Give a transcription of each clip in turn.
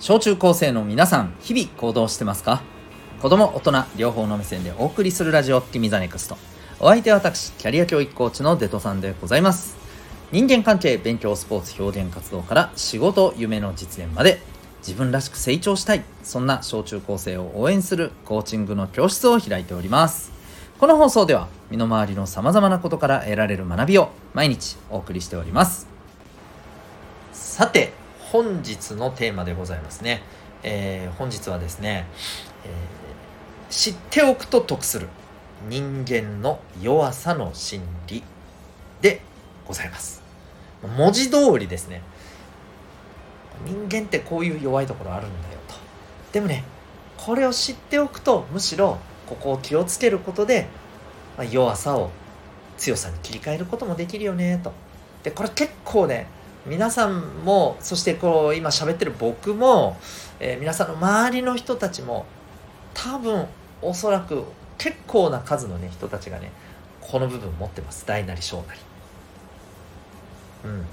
小中高生の皆さん日々行動してますか？子供大人両方の目線でお送りするラジオ「君ザネクスト。お相手は私キャリア教育コーチのデトさんでございます。人間関係勉強スポーツ表現活動から仕事夢の実現まで自分らしく成長したいそんな小中高生を応援するコーチングの教室を開いております。この放送では身の回りのさまざまなことから得られる学びを毎日お送りしております。さて本日のテーマでございますね、えー、本日はですね、えー、知っておくと得する人間の弱さの心理でございます。文字通りですね。人間ってこういう弱いところあるんだよと。でもねこれを知っておくとむしろここを気をつけることで、まあ、弱さを強さに切り替えることもできるよねと。でこれ結構ね皆さんもそしてこう今喋ってる僕も、えー、皆さんの周りの人たちも多分おそらく結構な数のね人たちがねこの部分持ってます大なり小なり。うん、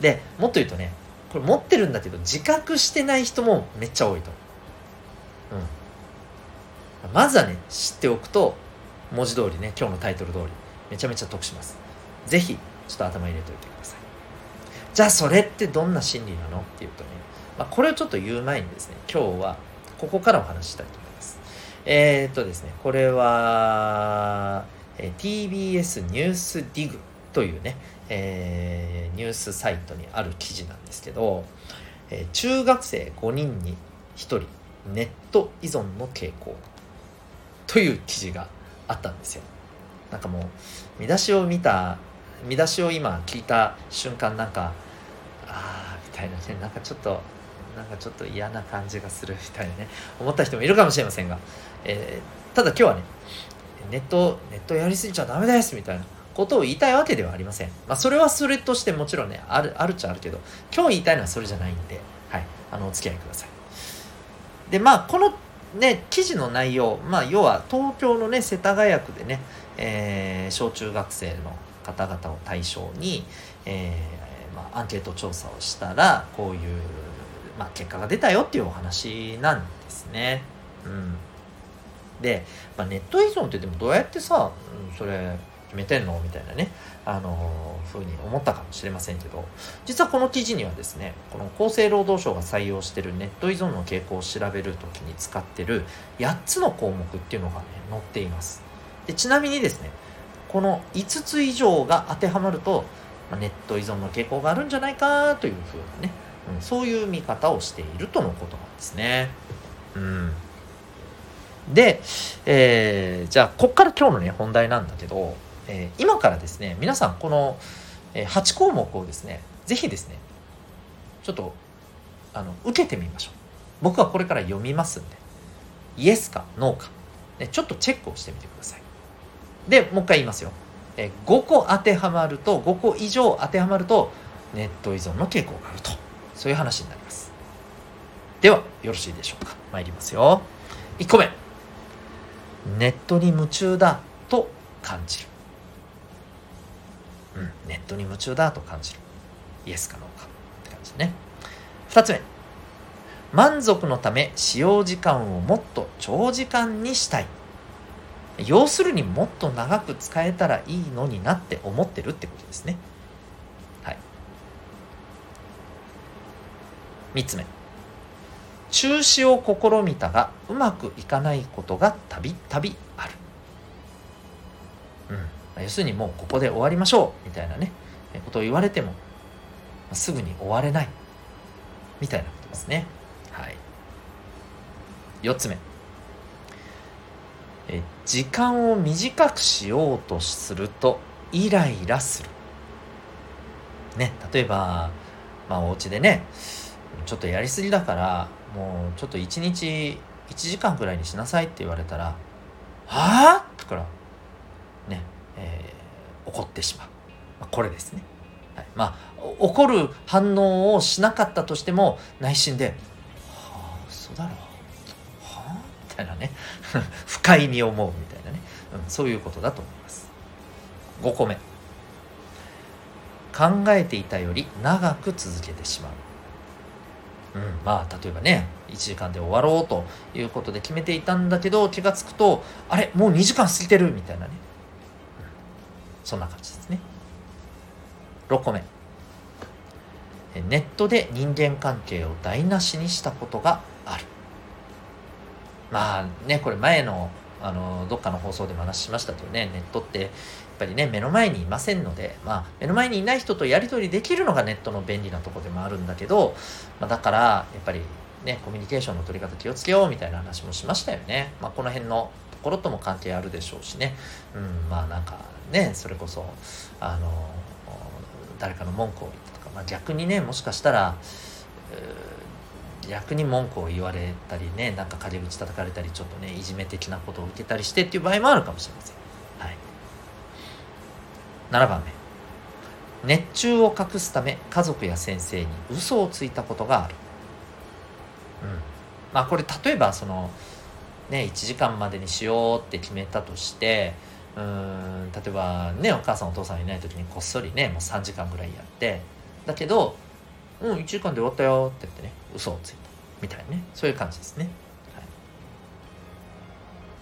でもっと言うとねこれ持ってるんだけど自覚してない人もめっちゃ多いと。うん、まずはね知っておくと文字通りね今日のタイトル通りめちゃめちゃ得します。是非ちょっと頭入れておいてください。じゃあそれってどんな心理なの？っていうとね、まあ、これをちょっと言う前にですね今日はここからお話ししたいと思います。えー、っとですねこれは、えー、TBS ニュースディグというね、えー、ニュースサイトにある記事なんですけど、えー、中学生5人に1人ネット依存の傾向という記事があったんですよ。なんかもう見出しを見た見出しを今聞いた瞬間なんかああみたいなね。なんかちょっとなんかちょっと嫌な感じがするみたいなね。思った人もいるかもしれませんが、えー、ただ今日はねネットネットやりすぎちゃダメですみたいな。ことを言いたいわけではありません。まあ、それはそれとしてもちろんね、ある、あるっちゃあるけど、今日言いたいのはそれじゃないんで、はい、あの、お付き合いください。で、まあ、このね、記事の内容、まあ、要は東京のね、世田谷区でね、えー、小中学生の方々を対象に、えー、まあ、アンケート調査をしたらこういう、まあ、結果が出たよっていうお話なんですね。うん、で、まあ、ネット依存ってでもどうやってさ、うん、それ決めてんのみたいなね、あのー、ふうに思ったかもしれませんけど実はこの記事にはですねこの厚生労働省が採用してるネット依存の傾向を調べる時に使ってる8つの項目っていうのがね載っていますでちなみにですねこの5つ以上が当てはまると、まあ、ネット依存の傾向があるんじゃないかというふうなね、うん、そういう見方をしているとのことなんですね。うん、で、えー、じゃあこっから今日のね本題なんだけど、えー、今からですね皆さんこの8項目をですね是非ですねちょっとあの受けてみましょう。僕はこれから読みますんでイエスかノーか、ね、ちょっとチェックをしてみてください。でもう一回言いますよ、え5個当てはまると5個以上当てはまるとネット依存の傾向があると。そういう話になります。ではよろしいでしょうか。参りますよ。1個目。ネットに夢中だと感じる。うんネットに夢中だと感じる。イエスかノーかって感じね。2つ目。満足のため使用時間をもっと長時間にしたい。要するにもっと長く使えたらいいのになって思ってるってことですね。はい。3つ目。中止を試みたがうまくいかないことがたびたびある。うん。要するにもうここで終わりましょうみたいなね、ことを言われても、すぐに終われない。みたいなことですね。はい。4つ目。え時間を短くしようとするとイライラする。ね、例えば、まあ、お家でねちょっとやりすぎだからもうちょっと1日1時間くらいにしなさいって言われたら「はあ?」とからね、えー、怒ってしまう、まあ、これですね、はい、まあ怒る反応をしなかったとしても内心で「はあそうだろう」たいなね。不快に思うみたいなね、うん、そういうことだと思います。5個目。考えていたより長く続けてしまう。うん、まあ例えばね1時間で終わろうということで決めていたんだけど気が付くとあれもう2時間過ぎてるみたいなね、うん、そんな感じですね。6個目。ネットで人間関係を台無しにしたことがまあねこれ前のあのどっかの放送でも話しましたけどねネットってやっぱりね目の前にいませんので、まあ、目の前にいない人とやり取りできるのがネットの便利なとこでもあるんだけど、まあ、だからやっぱりねコミュニケーションの取り方気をつけようみたいな話もしましたよね、まあ、この辺のところとも関係あるでしょうしね、うん、まあなんかねそれこそあの誰かの文句を言ったとか、まあ、逆にねもしかしたら逆に文句を言われたりねなんか陰口叩かれたりちょっとねいじめ的なことを受けたりしてっていう場合もあるかもしれません、はい、7番目。熱中を隠すため家族や先生に嘘をついたことがある、うん、まあこれ例えばそのね1時間までにしようって決めたとしてうん例えばねお母さんお父さんいない時にこっそりねもう3時間ぐらいやって。だけどうん1時間で終わったよって言ってね。嘘をついた。みたいなね。そういう感じですね、はい、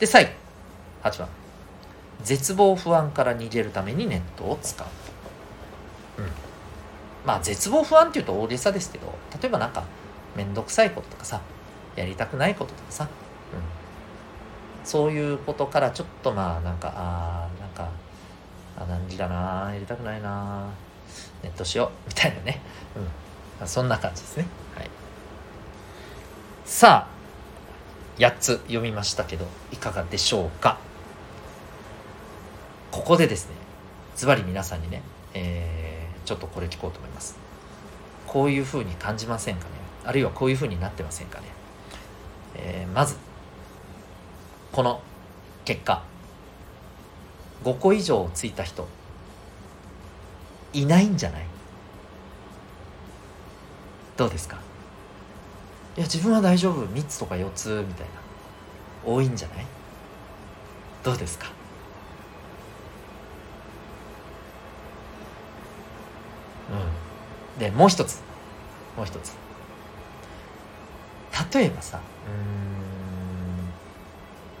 で最後。8番。絶望不安から逃げるためにネットを使う。うん。まあ絶望不安っていうと大げさですけど例えばなんか面倒くさいこととかさやりたくないこととかさ、うん、そういうことからちょっとまあなんかあなんかあ何時だなやりたくないなネットしよう。みたいなね、うん、そんな感じですね。はい。さあ8つ読みましたけどいかがでしょうか？ここでですねズバリ皆さんにね、えー、ちょっとこれ聞こうと思います。こういうふうに感じませんかね？あるいはこういうふうになってませんかね、えー、まずこの結果。5個以上ついた人いないんじゃない？どうですか？いや自分は大丈夫。3つとか4つみたいな。多いんじゃない？どうですか？うん。でもう一つ。もう一つ。例えばさう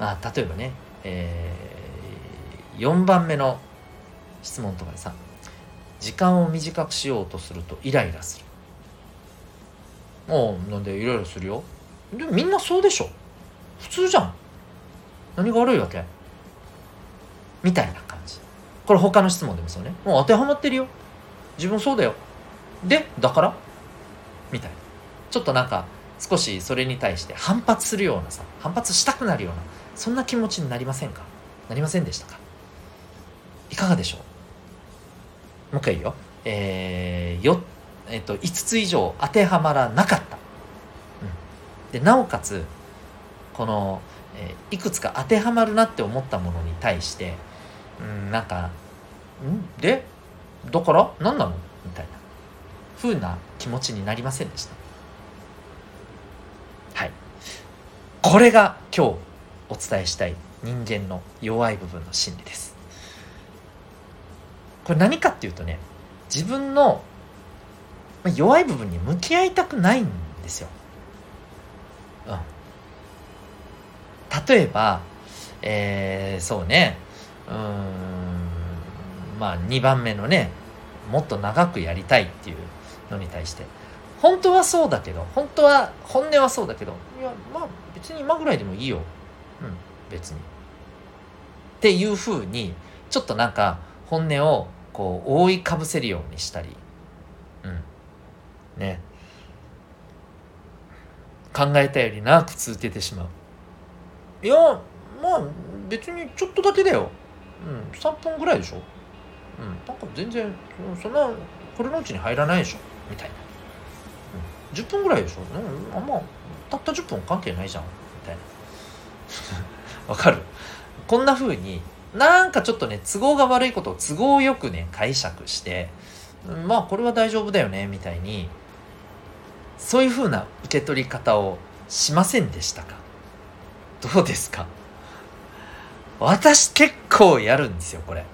ん。まあ例えばねえー、4番目の質問とかでさ時間を短くしようとするとイライラする。ああなんでイライラするよ。でみんなそうでしょ。普通じゃん。何が悪いわけ。みたいな感じ。これ他の質問でもそうね。もう当てはまってるよ。自分そうだよ。でだから？みたいな。ちょっとなんか少しそれに対して反発するようなさ反発したくなるようなそんな気持ちになりませんか？なりませんでしたか？いかがでしょう？もう一回言うよ。えー、よえっと、5つ以上当てはまらなかった。うん、でなおかつこの、えー、いくつか当てはまるなって思ったものに対して、うん、なんか「ん？で？だから？何なの?」みたいなふうな気持ちになりませんでした。はい。これが今日お伝えしたい人間の弱い部分の心理です。これ何かっていうとね自分のまあ、弱い部分に向き合いたくないんですよ。うん。例えば、えー、そうね、うん、まあ2番目のね、もっと長くやりたいっていうのに対して、本当はそうだけど、本当は、本音はそうだけど、いや、まあ別に今ぐらいでもいいよ。うん、別に。っていうふうに、ちょっとなんか本音をこう覆いかぶせるようにしたり、ね。考えたより長く続けてしまう。いやまあ別にちょっとだけだよ。うん3分ぐらいでしょ。うんなんか全然そんなこれのうちに入らないでしょ。みたいな、うん、10分ぐらいでしょ、うん、あんまたった10分関係ないじゃん。みたいな。わかる？こんな風になんかちょっとね都合が悪いことを都合よくね解釈してまあこれは大丈夫だよねみたいにそういうふうな受け取り方をしませんでしたか？どうですか？私結構やるんですよこれ。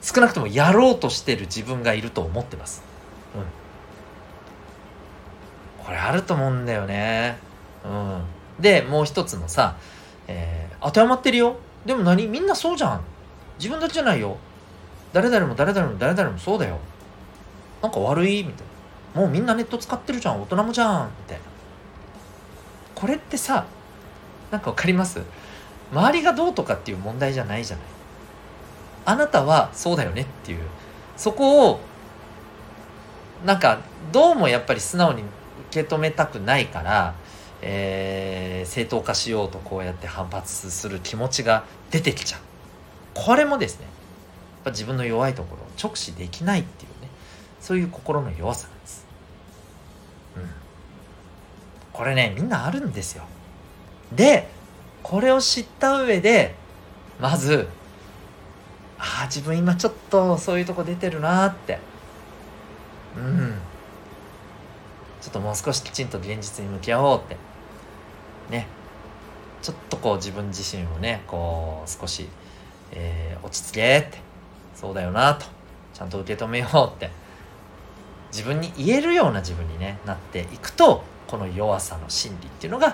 少なくともやろうとしてる自分がいると思ってます、うん。これあると思うんだよね。うん。でもう一つのさ、えー、当てはまってるよ。でも何？みんなそうじゃん。自分たちじゃないよ。誰々も誰々も誰々もそうだよ。なんか悪い？みたいな。もうみんなネット使ってるじゃん大人もじゃんみたいな。これってさなんか分かります？周りがどうとかっていう問題じゃないじゃない。あなたはそうだよねっていう。そこをなんかどうもやっぱり素直に受け止めたくないから、えー、正当化しようとこうやって反発する気持ちが出てきちゃう。これもですねぱ自分の弱いところを直視できないっていうね。そういう心の弱さなんです。これねみんなあるんですよ。でこれを知った上でまずああ自分今ちょっとそういうとこ出てるなって。うん。ちょっともう少しきちんと現実に向き合おうって。ね。ちょっとこう自分自身をねこう少し、えー、落ち着けって。そうだよなと。ちゃんと受け止めようって。自分に言えるような自分に、ね、なっていくとこの弱さの心理っていうのが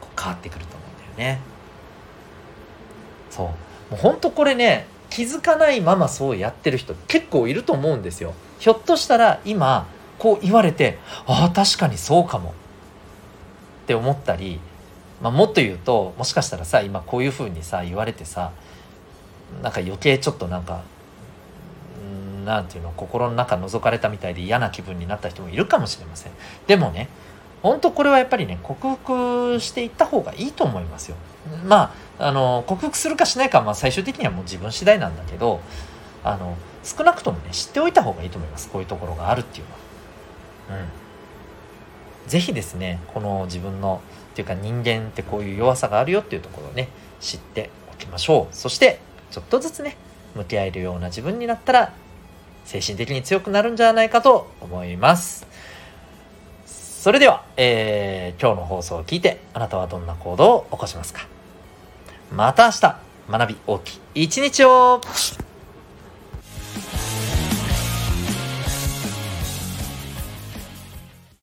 こう変わってくると思うんだよね。そうもうほんとこれね気づかないままそうやってる人結構いると思うんですよ。ひょっとしたら今こう言われてああ確かにそうかもって思ったり、まあ、もっと言うともしかしたらさ今こういうふうにさ言われてさなんか余計ちょっとなんか何て言うの心の中覗かれたみたいで嫌な気分になった人もいるかもしれませんでもね本当これはやっぱりね克服していった方がいいと思いますよ。まああの克服するかしないかはまあ最終的にはもう自分次第なんだけどあの少なくともね知っておいた方がいいと思います。こういうところがあるっていうのは。うん。是非ですねこの自分のっていうか人間ってこういう弱さがあるよっていうところをね知っておきましょう。そしてちょっとずつね向き合えるような自分になったら精神的に強くなるんじゃないかと思います。それでは、えー、今日の放送を聞いてあなたはどんな行動を起こしますか？また明日学び大きい一日を！